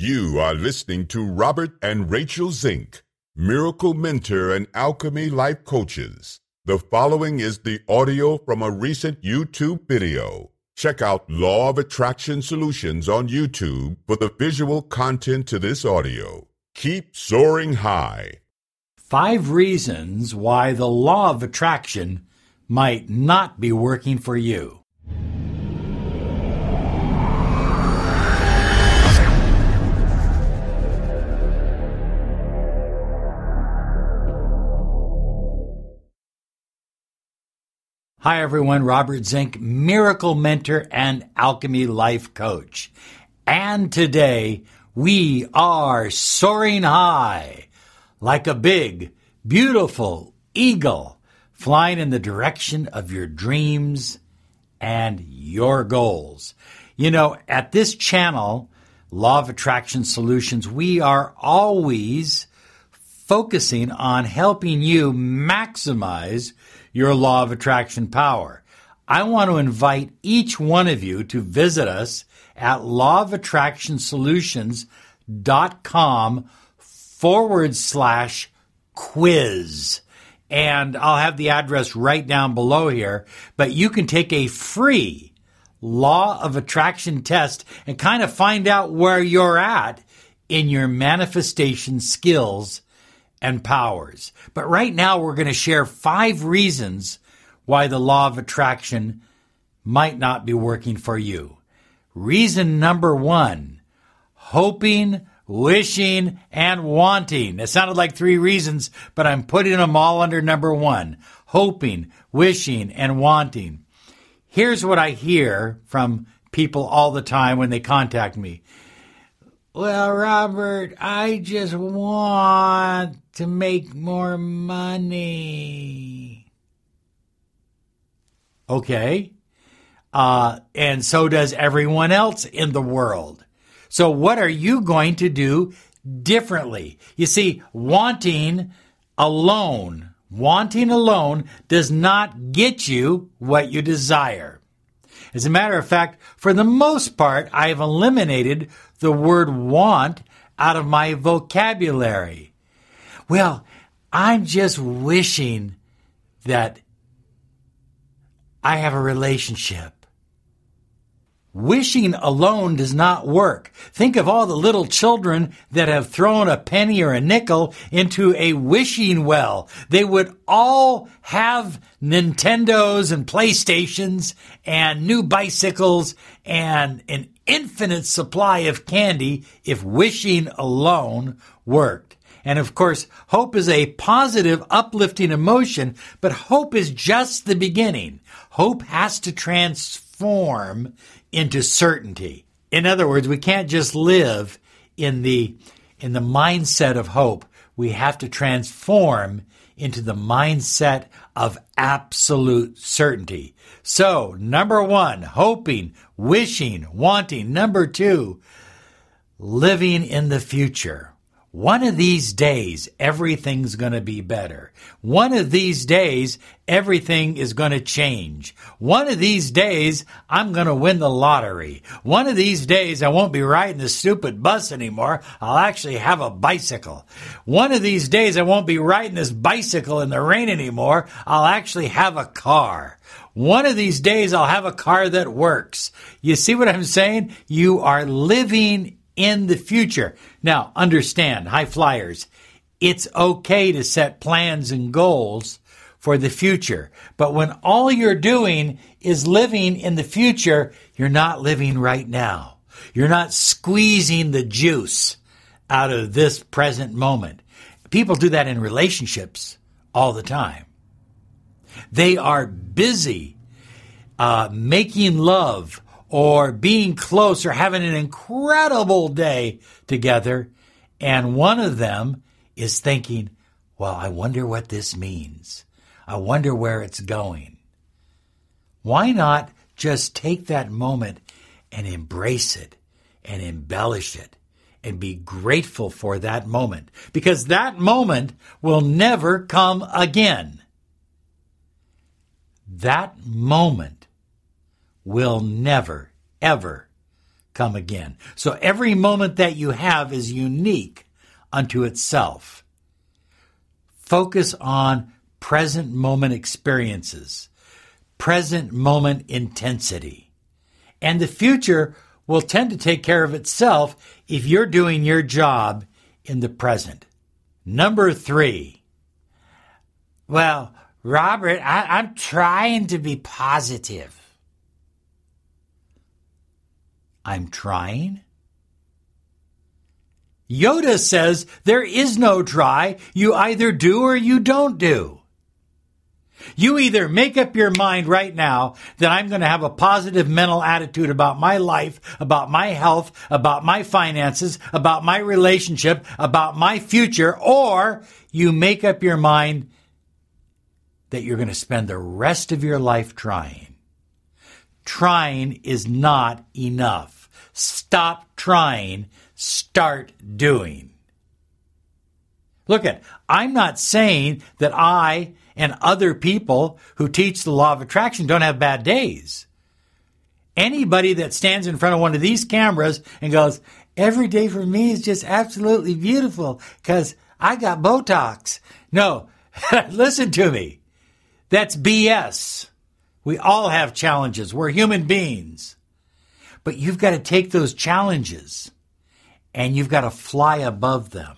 You are listening to Robert and Rachel Zink, Miracle Mentor and Alchemy Life Coaches. The following is the audio from a recent YouTube video. Check out Law of Attraction Solutions on YouTube for the visual content to this audio. Keep soaring high. Five reasons why the law of attraction might not be working for you. Hi, everyone. Robert Zink, miracle mentor and alchemy life coach. And today we are soaring high like a big, beautiful eagle flying in the direction of your dreams and your goals. You know, at this channel, Law of Attraction Solutions, we are always focusing on helping you maximize your law of attraction power. I want to invite each one of you to visit us at lawofattractionsolutions.com forward slash quiz. And I'll have the address right down below here, but you can take a free law of attraction test and kind of find out where you're at in your manifestation skills and powers. But right now, we're going to share five reasons why the law of attraction might not be working for you. Reason number one hoping, wishing, and wanting. It sounded like three reasons, but I'm putting them all under number one hoping, wishing, and wanting. Here's what I hear from people all the time when they contact me. Well, Robert, I just want to make more money. Okay. Uh, and so does everyone else in the world. So, what are you going to do differently? You see, wanting alone, wanting alone does not get you what you desire. As a matter of fact, for the most part, I have eliminated the word want out of my vocabulary. Well, I'm just wishing that I have a relationship. Wishing alone does not work. Think of all the little children that have thrown a penny or a nickel into a wishing well. They would all have Nintendos and PlayStations and new bicycles and an infinite supply of candy if wishing alone worked. And of course, hope is a positive, uplifting emotion, but hope is just the beginning. Hope has to transform into certainty. In other words, we can't just live in the, in the mindset of hope. We have to transform into the mindset of absolute certainty. So, number one, hoping, wishing, wanting. Number two, living in the future. One of these days, everything's going to be better. One of these days, everything is going to change. One of these days, I'm going to win the lottery. One of these days, I won't be riding the stupid bus anymore. I'll actually have a bicycle. One of these days, I won't be riding this bicycle in the rain anymore. I'll actually have a car. One of these days, I'll have a car that works. You see what I'm saying? You are living in the future. Now, understand, high flyers, it's okay to set plans and goals for the future. But when all you're doing is living in the future, you're not living right now. You're not squeezing the juice out of this present moment. People do that in relationships all the time. They are busy uh, making love or being close or having an incredible day together. And one of them is thinking, well, I wonder what this means. I wonder where it's going. Why not just take that moment and embrace it and embellish it and be grateful for that moment? Because that moment will never come again. That moment will never, ever come again. So every moment that you have is unique unto itself. Focus on present moment experiences, present moment intensity. And the future will tend to take care of itself if you're doing your job in the present. Number three. Well, Robert, I, am trying to be positive. I'm trying? Yoda says there is no try. You either do or you don't do. You either make up your mind right now that I'm going to have a positive mental attitude about my life, about my health, about my finances, about my relationship, about my future, or you make up your mind that you're going to spend the rest of your life trying. Trying is not enough. Stop trying, start doing. Look at, I'm not saying that I and other people who teach the law of attraction don't have bad days. Anybody that stands in front of one of these cameras and goes, every day for me is just absolutely beautiful because I got Botox. No, listen to me. That's BS. We all have challenges. We're human beings. But you've got to take those challenges and you've got to fly above them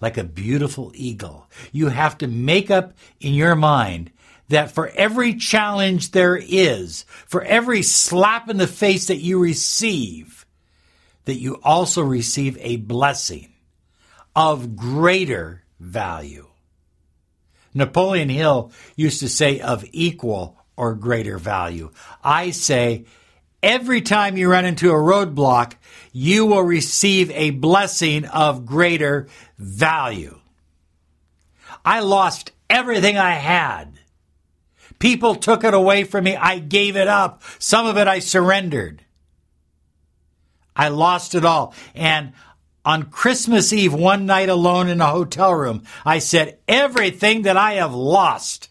like a beautiful eagle. You have to make up in your mind that for every challenge there is, for every slap in the face that you receive, that you also receive a blessing of greater value. Napoleon Hill used to say of equal or greater value. I say every time you run into a roadblock, you will receive a blessing of greater value. I lost everything I had. People took it away from me. I gave it up. Some of it I surrendered. I lost it all. And on Christmas Eve, one night alone in a hotel room, I said, Everything that I have lost,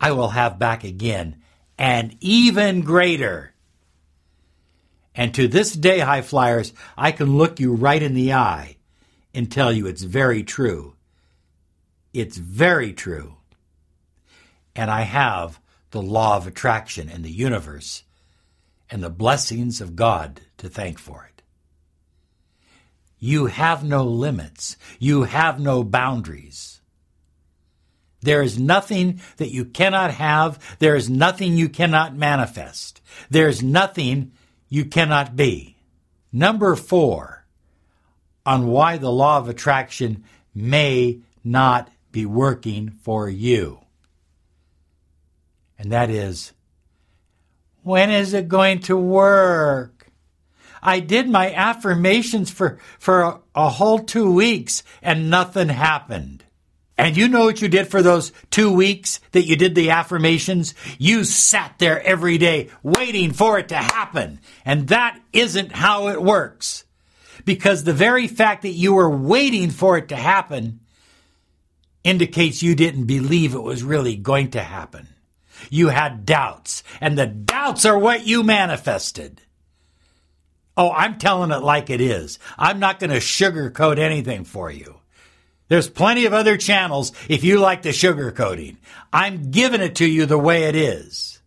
I will have back again, and even greater. And to this day, high flyers, I can look you right in the eye and tell you it's very true. It's very true. And I have the law of attraction in the universe and the blessings of God to thank for it. You have no limits. You have no boundaries. There is nothing that you cannot have. There is nothing you cannot manifest. There is nothing you cannot be. Number four, on why the law of attraction may not be working for you. And that is, when is it going to work? I did my affirmations for, for a, a whole two weeks and nothing happened. And you know what you did for those two weeks that you did the affirmations? You sat there every day waiting for it to happen. And that isn't how it works. Because the very fact that you were waiting for it to happen indicates you didn't believe it was really going to happen. You had doubts, and the doubts are what you manifested. Oh, I'm telling it like it is. I'm not going to sugarcoat anything for you. There's plenty of other channels if you like the sugarcoating. I'm giving it to you the way it is.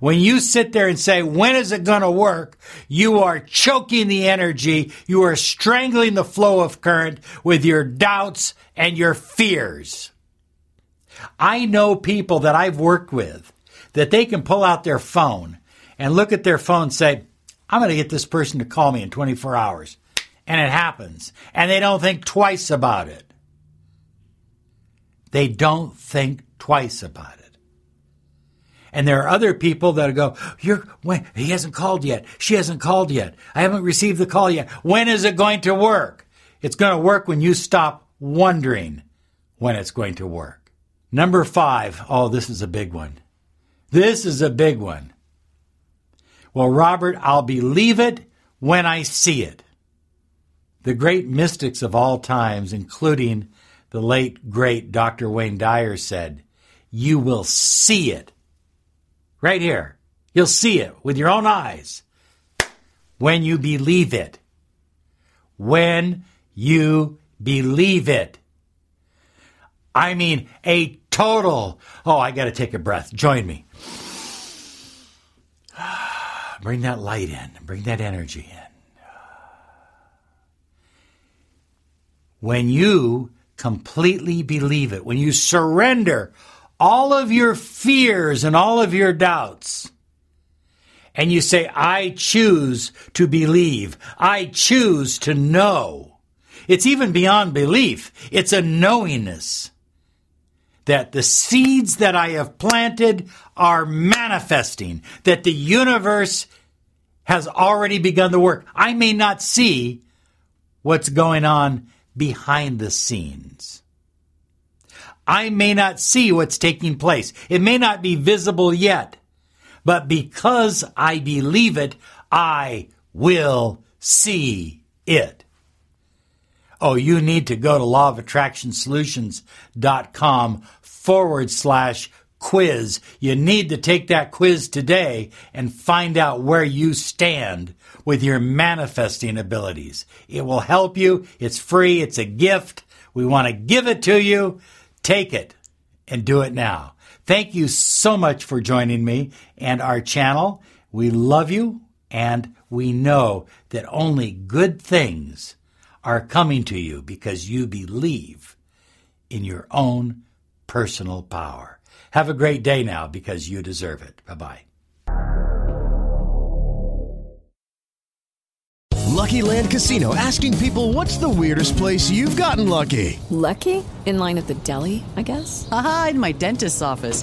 When you sit there and say, when is it going to work? You are choking the energy. You are strangling the flow of current with your doubts and your fears. I know people that I've worked with that they can pull out their phone and look at their phone and say, I'm going to get this person to call me in 24 hours. And it happens. And they don't think twice about it. They don't think twice about it. And there are other people that go, "You're when he hasn't called yet. She hasn't called yet. I haven't received the call yet. When is it going to work?" It's going to work when you stop wondering when it's going to work. Number 5. Oh, this is a big one. This is a big one. Well, Robert, I'll believe it when I see it. The great mystics of all times, including the late, great Dr. Wayne Dyer, said, You will see it. Right here. You'll see it with your own eyes. when you believe it. When you believe it. I mean, a total. Oh, I got to take a breath. Join me. Bring that light in, bring that energy in. When you completely believe it, when you surrender all of your fears and all of your doubts, and you say, I choose to believe, I choose to know. It's even beyond belief, it's a knowingness that the seeds that I have planted are manifesting, that the universe has already begun the work. I may not see what's going on behind the scenes. I may not see what's taking place. It may not be visible yet, but because I believe it, I will see it. Oh, you need to go to lawofattractionsolutions.com forward slash quiz. You need to take that quiz today and find out where you stand with your manifesting abilities. It will help you. It's free. It's a gift. We want to give it to you. Take it and do it now. Thank you so much for joining me and our channel. We love you and we know that only good things are coming to you because you believe in your own personal power. Have a great day now because you deserve it. Bye bye. Lucky Land Casino asking people what's the weirdest place you've gotten lucky? Lucky? In line at the deli, I guess? Aha, in my dentist's office.